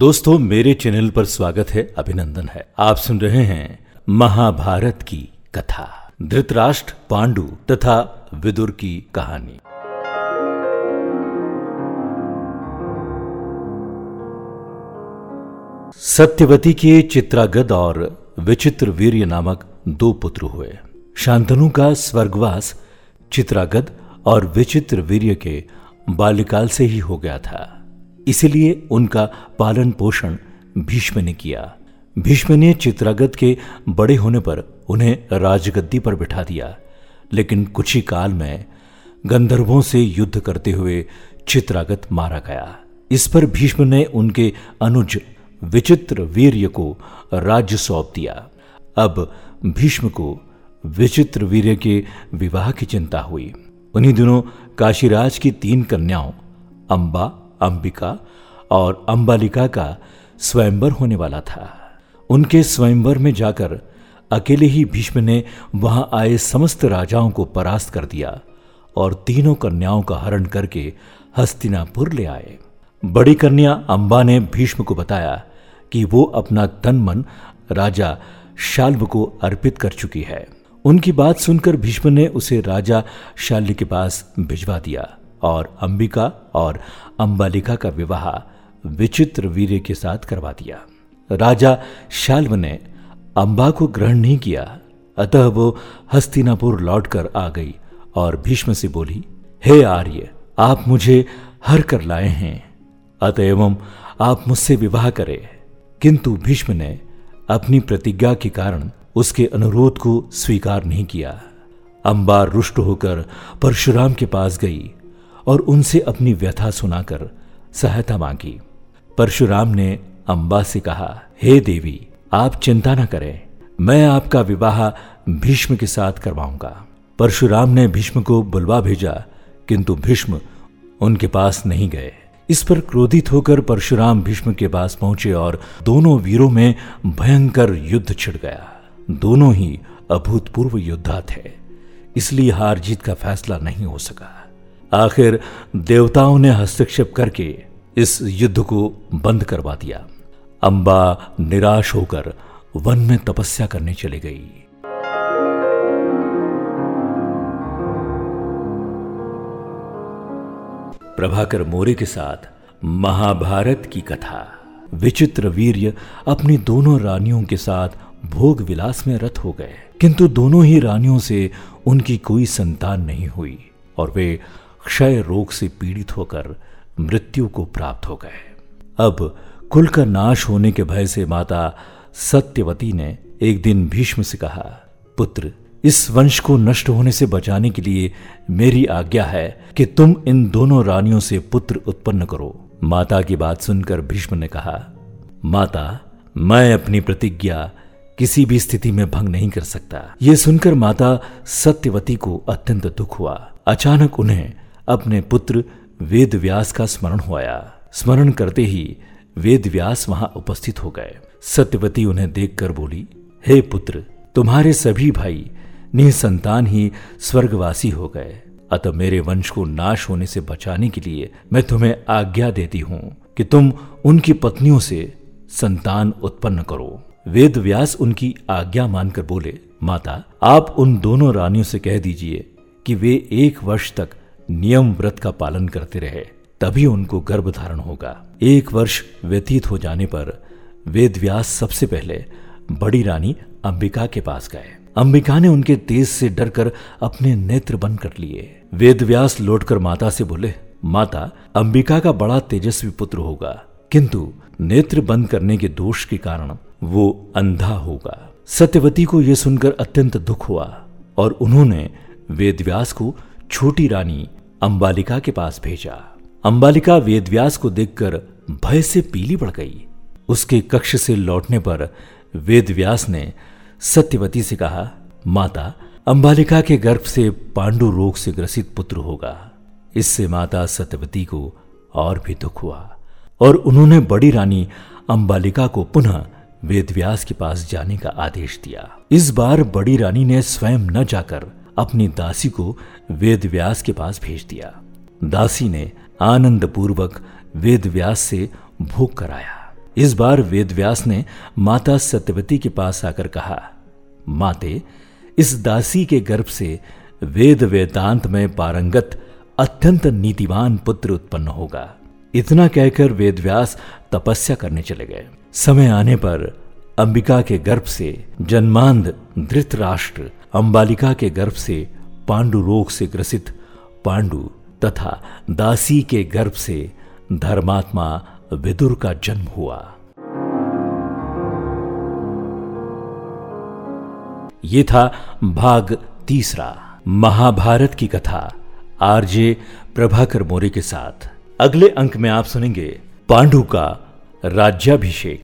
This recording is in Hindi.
दोस्तों, मेरे चैनल पर स्वागत है, अभिनंदन है। आप सुन रहे हैं महाभारत की कथा। धृतराष्ट्र, पांडु तथा विदुर की कहानी। सत्यवती के चित्रागद और विचित्र वीर्य नामक दो पुत्र हुए। शांतनु का स्वर्गवास चित्रागद और विचित्र वीर्य के बाल्यकाल से ही हो गया था। इसलिए उनका पालन पोषण भीष्म ने किया। भीष्म ने चित्रागत के बड़े होने पर उन्हें राजगद्दी पर बिठा दिया। लेकिन कुछ ही काल में गंधर्वों से युद्ध करते हुए चित्रागत मारा गया। इस पर भीष्म ने उनके अनुज विचित्र वीर्य को राज्य सौंप दिया। अब भीष्म को विचित्र वीर्य के विवाह की चिंता हुई। उन्हीं दिनों काशीराज की तीन कन्याओं, अंबा अंबिका और अंबालिका का स्वयंवर होने वाला था। उनके स्वयंवर में जाकर अकेले ही भीष्म ने वहाँ आए समस्त राजाओं को परास्त कर दिया और तीनों कन्याओं का हरण करके हस्तिनापुर ले आए। बड़ी कन्या अंबा ने भीष्म को बताया कि वो अपना तन मन राजा शाल्व को अर्पित कर चुकी है। उनकी बात सुनकर भीष्म ने उसे राजा शाल्य के पास भिजवा दिया। और अंबिका और अंबालिका का विवाह विचित्र वीर्य के साथ करवा दिया। राजा शाल्व ने अंबा को ग्रहण नहीं किया। अतः वो हस्तिनापुर लौटकर आ गई और भीष्म से बोली, हे आर्य, आप मुझे हर कर लाए हैं। अतएव आप मुझसे विवाह करें। किंतु भीष्म ने अपनी प्रतिज्ञा के कारण उसके अनुरोध को स्वीकार नहीं किया। अंबा रुष्ट होकर परशुराम के पास गई और उनसे अपनी व्यथा सुनाकर सहायता मांगी। परशुराम ने अंबा से कहा, हे देवी, आप चिंता न करें, मैं आपका विवाह भीष्म के साथ करवाऊँगा। परशुराम ने भीष्म को बुलवा भेजा, किंतु भीष्म उनके पास नहीं गए। इस पर क्रोधित होकर परशुराम भीष्म के पास पहुँचे और दोनों वीरों में भयंकर युद्ध छिड़ गया। दोनों ही अभूतपूर्व योद्धा थे, इसलिए हार जीत का फैसला नहीं हो सका। आखिर देवताओं ने हस्तक्षेप करके इस युद्ध को बंद करवा दिया। अंबा निराश होकर वन में तपस्या करने चली गई। प्रभाकर मोरे के साथ महाभारत की कथा। विचित्र वीर्य अपनी दोनों रानियों के साथ भोग विलास में रत हो गए। किंतु दोनों ही रानियों से उनकी कोई संतान नहीं हुई और वे क्षय रोग से पीड़ित होकर मृत्यु को प्राप्त हो गए। अब कुल का नाश होने के भय से माता सत्यवती ने एक दिन भीष्म से कहा, पुत्र, इस वंश को नष्ट होने से बचाने के लिए मेरी आज्ञा है कि तुम इन दोनों रानियों से पुत्र उत्पन्न करो। माता की बात सुनकर भीष्म ने कहा, माता, मैं अपनी प्रतिज्ञा किसी भी स्थिति में भंग नहीं कर सकता। यह सुनकर माता सत्यवती को अत्यंत दुख हुआ। अचानक उन्हें अपने पुत्र वेद व्यास का स्मरण हो आया स्मरण करते ही वेद व्यास वहाँ उपस्थित हो गए। सत्यवती उन्हें देखकर बोली, हे पुत्र, तुम्हारे सभी भाई निसंतान ही स्वर्गवासी हो गए। अतः मेरे वंश को नाश होने से बचाने के लिए मैं तुम्हें आज्ञा देती हूँ कि तुम उनकी पत्नियों से संतान उत्पन्न करो। वेद व्यास उनकी आज्ञा मानकर बोले, माता, आप उन दोनों रानियों से कह दीजिए कि वे एक वर्ष तक नियम व्रत का पालन करते रहे, तभी उनको गर्भ धारण होगा। एक वर्ष व्यतीत हो जाने पर वेद व्यास सबसे पहले बड़ी रानी अंबिका के पास गए। अंबिका ने उनके तेज से डरकर अपने नेत्र बंद कर लिए। वेद व्यास लौटकर माता से बोले, माता, अंबिका का बड़ा तेजस्वी पुत्र होगा, किंतु नेत्र बंद करने के दोष के कारण वो अंधा होगा। सत्यवती को यह सुनकर अत्यंत दुख हुआ और उन्होंने वेदव्यास को छोटी रानी अंबालिका के पास भेजा। अंबालिका वेदव्यास को देखकर भय से पीली पड़ गई। उसके कक्ष से लौटने पर वेदव्यास ने सत्यवती से कहा, माता, अंबालिका के गर्भ से पांडु रोग से ग्रसित पुत्र होगा। इससे माता सत्यवती को और भी दुख हुआ। और उन्होंने बड़ी रानी अंबालिका को पुनः वेदव्यास के पास जाने का आदेश दिया। इस बार बड़ी रानी ने स्वयं न जाकर अपनी दासी को वेद व्यास के पास भेज दिया। दासी ने आनंद पूर्वक वेद व्यास से भोग कराया। इस बार वेद व्यास ने माता सत्यवती के पास आकर कहा, माते, इस दासी के गर्भ से वेद वेदांत में पारंगत अत्यंत नीतिवान पुत्र उत्पन्न होगा। इतना कहकर वेदव्यास तपस्या करने चले गए। समय आने पर अंबिका के गर्भ से जन्मांध धृतराष्ट्र अंबालिका के गर्भ से पांडु रोग से ग्रसित पांडु तथा दासी के गर्भ से धर्मात्मा विदुर का जन्म हुआ। ये था भाग तीसरा। महाभारत की कथा, आरजे प्रभाकर मोरे के साथ। अगले अंक में आप सुनेंगे पांडु का राज्याभिषेक।